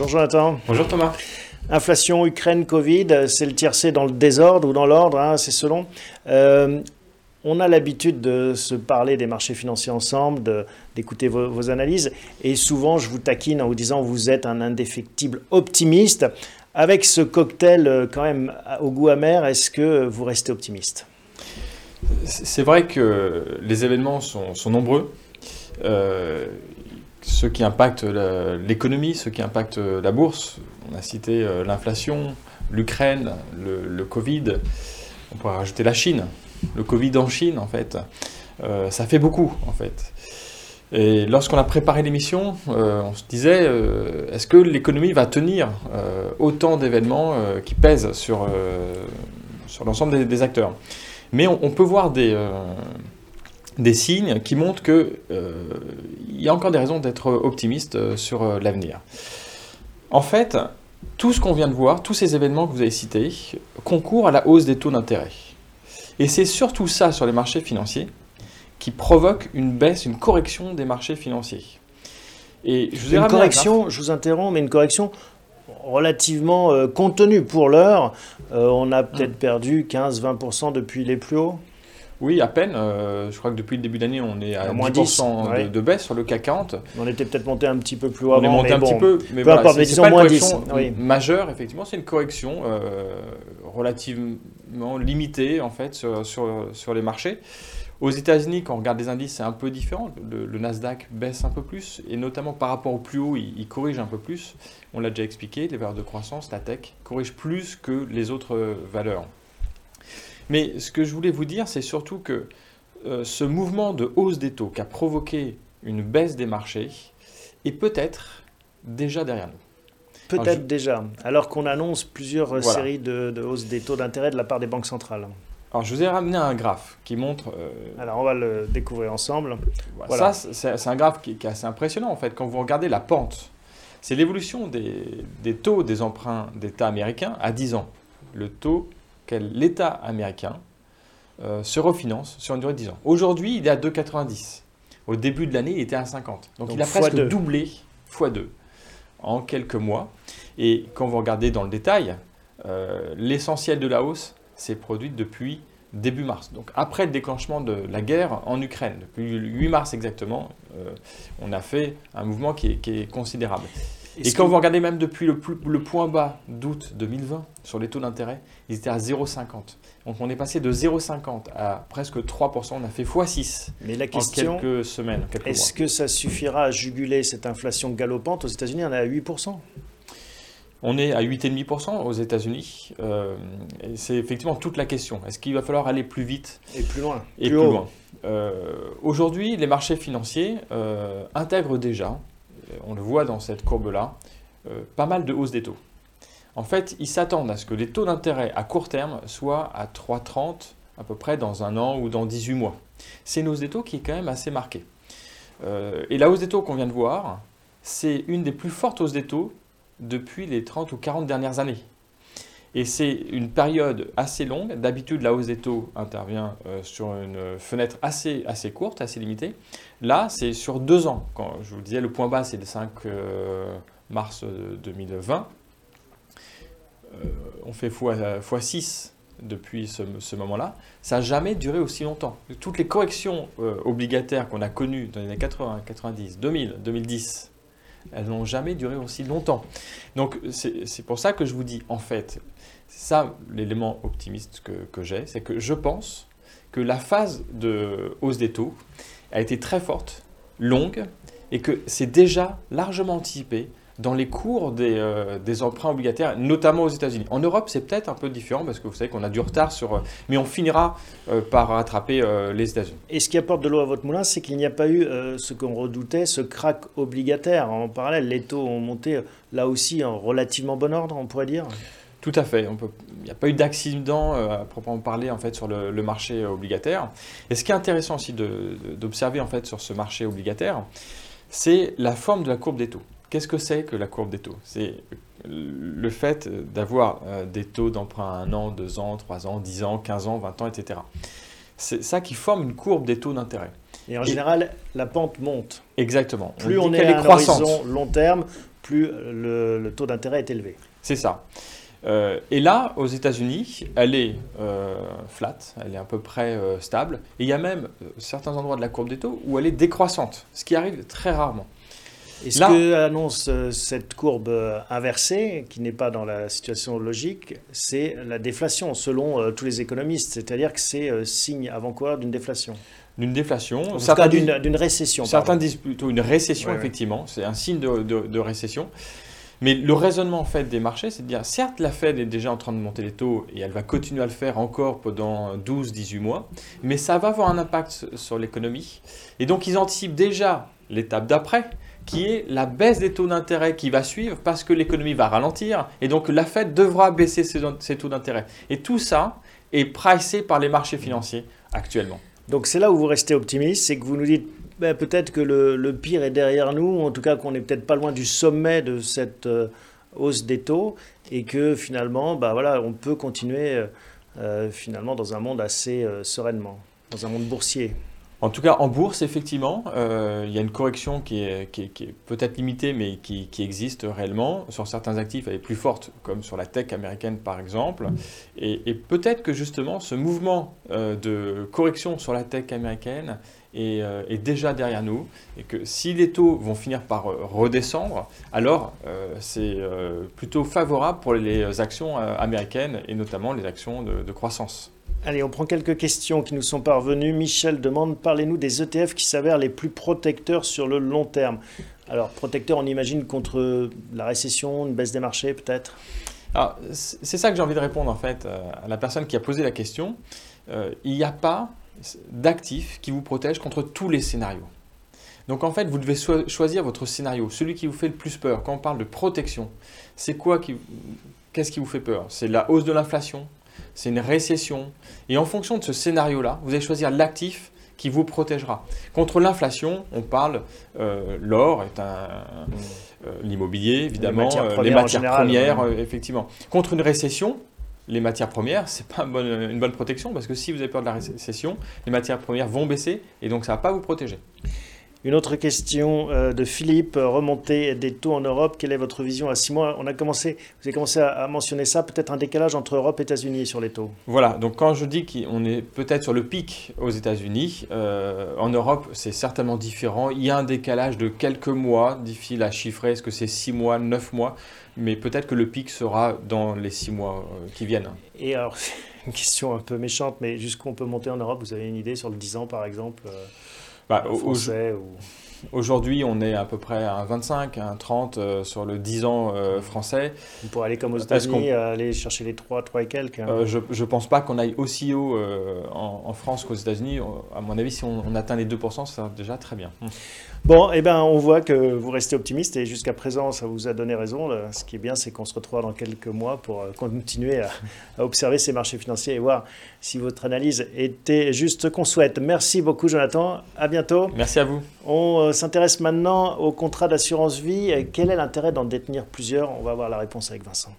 Bonjour Jonathan. Bonjour Thomas. Inflation, Ukraine, Covid, c'est le tiercé dans le désordre ou dans l'ordre, hein, c'est selon. Euh, on a l'habitude de se parler des marchés financiers ensemble, d'écouter vos, vos, analyses, et souvent je vous taquine en vous disant vous êtes un indéfectible optimiste. Avec ce cocktail euh, quand même au goût amer, est-ce que vous restez optimiste? C'est vrai que les événements sont, sont nombreux. Euh, ceux qui impactent l'économie, ceux qui impactent la bourse. On a cité euh, l'inflation, l'Ukraine, le, Covid. On pourrait rajouter la Chine. Le Covid en Chine, en fait. Euh, ça fait beaucoup, en fait. Et lorsqu'on a préparé l'émission, euh, on se disait, euh, est-ce que l'économie va tenir euh, autant d'événements euh, qui pèsent sur, euh, sur l'ensemble des, acteurs Mais on, peut voir des, des signes qui montrent qu'il y a encore des raisons d'être optimiste sur l'avenir. En fait, tout ce qu'on vient de voir, tous ces événements que vous avez cités, concourent à la hausse des taux d'intérêt. Et c'est surtout ça sur les marchés financiers qui provoque une baisse, une correction des marchés financiers. Et je vous ai une correction, je vous interromps, mais une correction relativement euh, contenue pour l'heure. Euh, on a peut-être mmh. perdu 15-20% depuis les plus hauts. Oui, à peine. Euh, je crois que depuis le début d'année, on est à, moins 10%, 10 de, de, baisse sur le CAC 40. On était peut-être monté un petit peu plus haut on avant. On est monté un bon, petit peu, mais peu voilà, mais disons moins 10. Oui. Majeure, effectivement, c'est une correction euh, relativement limitée en fait sur, sur, sur les marchés. Aux États-Unis, quand on regarde les indices, c'est un peu différent. Le, le, Nasdaq baisse un peu plus, et notamment par rapport au plus haut, il, il corrige un peu plus. On l'a déjà expliqué, les valeurs de croissance, la tech, corrigent plus que les autres valeurs. Mais ce que je voulais vous dire, c'est surtout que euh, ce mouvement de hausse des taux qui a provoqué une baisse des marchés est peut-être déjà derrière nous. Peut-être je... déjà, alors qu'on annonce plusieurs voilà. séries de, de hausses des taux d'intérêt de la part des banques centrales. Alors, je vous ai ramené un graphe qui montre. Euh... Alors, on va le découvrir ensemble. Voilà. Ça, c'est un graphe qui, qui, est assez impressionnant en fait. Quand vous regardez la pente, c'est l'évolution des, des, taux des emprunts d'État américains à 10 ans. Le taux l'État américain euh, se refinance sur une durée de 10 ans. Aujourd'hui, il est à 2,90. Au début de l'année, il était à 50. Donc, Donc il a presque deux. doublé, x2, en quelques mois. Et quand vous regardez dans le détail, euh, l'essentiel de la hausse s'est produite depuis début mars. Donc après le déclenchement de la guerre en Ukraine, depuis le 8 mars exactement, euh, on a fait un mouvement qui est, qui est considérable. Et quand vous regardez même depuis le, plus, le point bas d'août 2020 sur les taux d'intérêt, ils étaient à 0,50. Donc on est passé de 0,50 à presque 3%, on a fait x6 Mais la question, en quelques semaines. Est-ce que ça suffira à juguler cette inflation galopante? Aux États-Unis, on est à 8%. On est à 8,5% aux États-Unis. Euh, c'est effectivement toute la question. Est-ce qu'il va falloir aller plus vite Et plus loin. Et plus, plus loin? Euh, Aujourd'hui, les marchés financiers euh, intègrent déjà, on le voit dans cette courbe-là, euh, pas mal de hausses des taux. En fait, ils s'attendent à ce que les taux d'intérêt à court terme soient à 3,30 à peu près dans un an ou dans 18 mois. C'est une hausse des taux qui est quand même assez marquée. Euh, et la hausse des taux qu'on vient de voir, c'est une des plus fortes hausses des taux depuis les 30 ou 40 dernières années. Et c'est une période assez longue. D'habitude, la hausse des taux intervient euh, sur une fenêtre assez, assez courte, assez limitée. Là, c'est sur deux ans. Quand je vous disais, le point bas, c'est le 5 euh, mars 2020. Euh, on fait x6 depuis ce, ce moment-là. Ça n'a jamais duré aussi longtemps. Toutes les corrections obligataires qu'on a connues dans les années 80, 90, 2000, 2010, elles n'ont jamais duré aussi longtemps. Donc c'est pour ça que je vous dis, en fait, ça l'élément optimiste que, que j'ai, c'est que je pense que la phase de hausse des taux a été très forte, longue, et que c'est déjà largement anticipé dans les cours des, euh, des emprunts obligataires, notamment aux États-Unis. En Europe, c'est peut-être un peu différent parce que vous savez qu'on a du retard sur. Euh, mais on finira euh, par rattraper les États-Unis. Et ce qui apporte de l'eau à votre moulin, c'est qu'il n'y a pas eu ce qu'on redoutait, ce crack obligataire. En parallèle, les taux ont monté là aussi en relativement bon ordre, on pourrait dire. Tout à fait. Il n'y a pas eu d'accident euh, à proprement parler en fait sur le, le, marché obligataire. Et ce qui est intéressant aussi d'observer en fait sur ce marché obligataire, c'est la forme de la courbe des taux. Qu'est-ce que c'est que la courbe des taux? C'est le fait d'avoir euh, des taux d'emprunt à 1 an, 2 ans, 3 ans, 10 ans, 15 ans, 20 ans, etc. C'est ça qui forme une courbe des taux d'intérêt. Et en Et général, la pente monte. Exactement. Plus on, on est à un horizon long terme, plus le, taux d'intérêt est élevé. C'est ça. Euh, et là, aux États-Unis, elle est euh, flat, elle est à peu près euh, stable. Et il y a même certains endroits de la courbe des taux où elle est décroissante, ce qui arrive très rarement. Et ce que annonce cette courbe inversée, qui n'est pas dans la situation logique, c'est la déflation, selon tous les économistes? C'est-à-dire que c'est signe avant-coureur d'une déflation? D'une déflation. d'une récession. Certains disent plutôt une récession, effectivement. C'est un signe de, de récession. Mais le raisonnement en fait des marchés, c'est de dire, certes, la Fed est déjà en train de monter les taux et elle va continuer à le faire encore pendant 12-18 mois, mais ça va avoir un impact sur l'économie. Et donc, ils anticipent déjà l'étape d'après, qui est la baisse des taux d'intérêt qui va suivre parce que l'économie va ralentir et donc la Fed devra baisser ses, taux d'intérêt. Et tout ça est pricé par les marchés financiers actuellement. Donc c'est là où vous restez optimiste, c'est que vous nous dites ben, peut-être que le, pire est derrière nous, en tout cas qu'on n'est peut-être pas loin du sommet de cette euh, hausse des taux, et que finalement, ben, voilà, on peut continuer euh, euh, finalement dans un monde assez sereinement, dans un monde boursier. En tout cas, en bourse, effectivement, il y a une correction qui est, peut-être limitée, mais qui, existe réellement. Sur certains actifs, elle est plus forte, comme sur la tech américaine, par exemple. Et, peut-être que justement, ce mouvement de correction sur la tech américaine euh, est, déjà derrière nous et que si les taux vont finir par euh, redescendre, alors euh, c'est plutôt favorable pour les actions américaines et notamment les actions de, croissance. Allez, on prend quelques questions qui nous sont parvenues. Michel demande, parlez-nous des ETF qui s'avèrent les plus protecteurs sur le long terme. Alors, protecteurs, on imagine contre la récession, une baisse des marchés peut-être? C'est ça que j'ai envie de répondre en fait à la personne qui a posé la question. il n'y a pas d'actifs qui vous protègent contre tous les scénarios. Donc en fait, vous devez choisir votre scénario, celui qui vous fait le plus peur. Quand on parle de protection, c'est quoi qu'est-ce qui vous fait peur? C'est la hausse de l'inflation, c'est une récession. Et en fonction de ce scénario-là, vous allez choisir l'actif qui vous protégera. Contre l'inflation, on parle, euh, l'or est un, euh, l'immobilier évidemment, les matières premières, euh, effectivement. Contre une récession, les matières premières, ce n'est pas une bonne, protection parce que si vous avez peur de la récession, les matières premières vont baisser et donc ça ne va pas vous protéger. Une autre question euh, de Philippe, remontée des taux en Europe, quelle est votre vision à six mois? On a commencé, Vous avez commencé à, mentionner ça, peut-être un décalage entre Europe et États-Unis sur les taux. Voilà, donc quand je dis qu'on est peut-être sur le pic aux États-Unis, euh, en Europe c'est certainement différent. Il y a un décalage de quelques mois, difficile à chiffrer, est-ce que c'est six mois, neuf mois? Mais peut-être que le pic sera dans les six mois euh, qui viennent. Et alors, une question un peu méchante, mais jusqu'où on peut monter en Europe? Vous avez une idée sur le 10 ans, par exemple bah, français ou... Aujourd'hui, on est à peu près à 25, à 30 euh, sur le 10 ans euh, français. On pourrait aller comme aux États-Unis, aller chercher les 3, 3 et quelques. Hein. je ne pense pas qu'on aille aussi haut en, France qu'aux États-Unis. À mon avis, si on, on atteint les 2%, c'est déjà très bien. Bon, eh ben, on voit que vous restez optimiste et jusqu'à présent, ça vous a donné raison. Ce qui est bien, c'est qu'on se retrouve dans quelques mois pour euh, continuer à, observer ces marchés financiers et voir si votre analyse était juste qu'on souhaite. Merci beaucoup, Jonathan. À bientôt. Merci à vous. On euh, s'intéresse maintenant au contrat d'assurance vie. Quel est l'intérêt d'en détenir plusieurs? On va voir la réponse avec Vincent.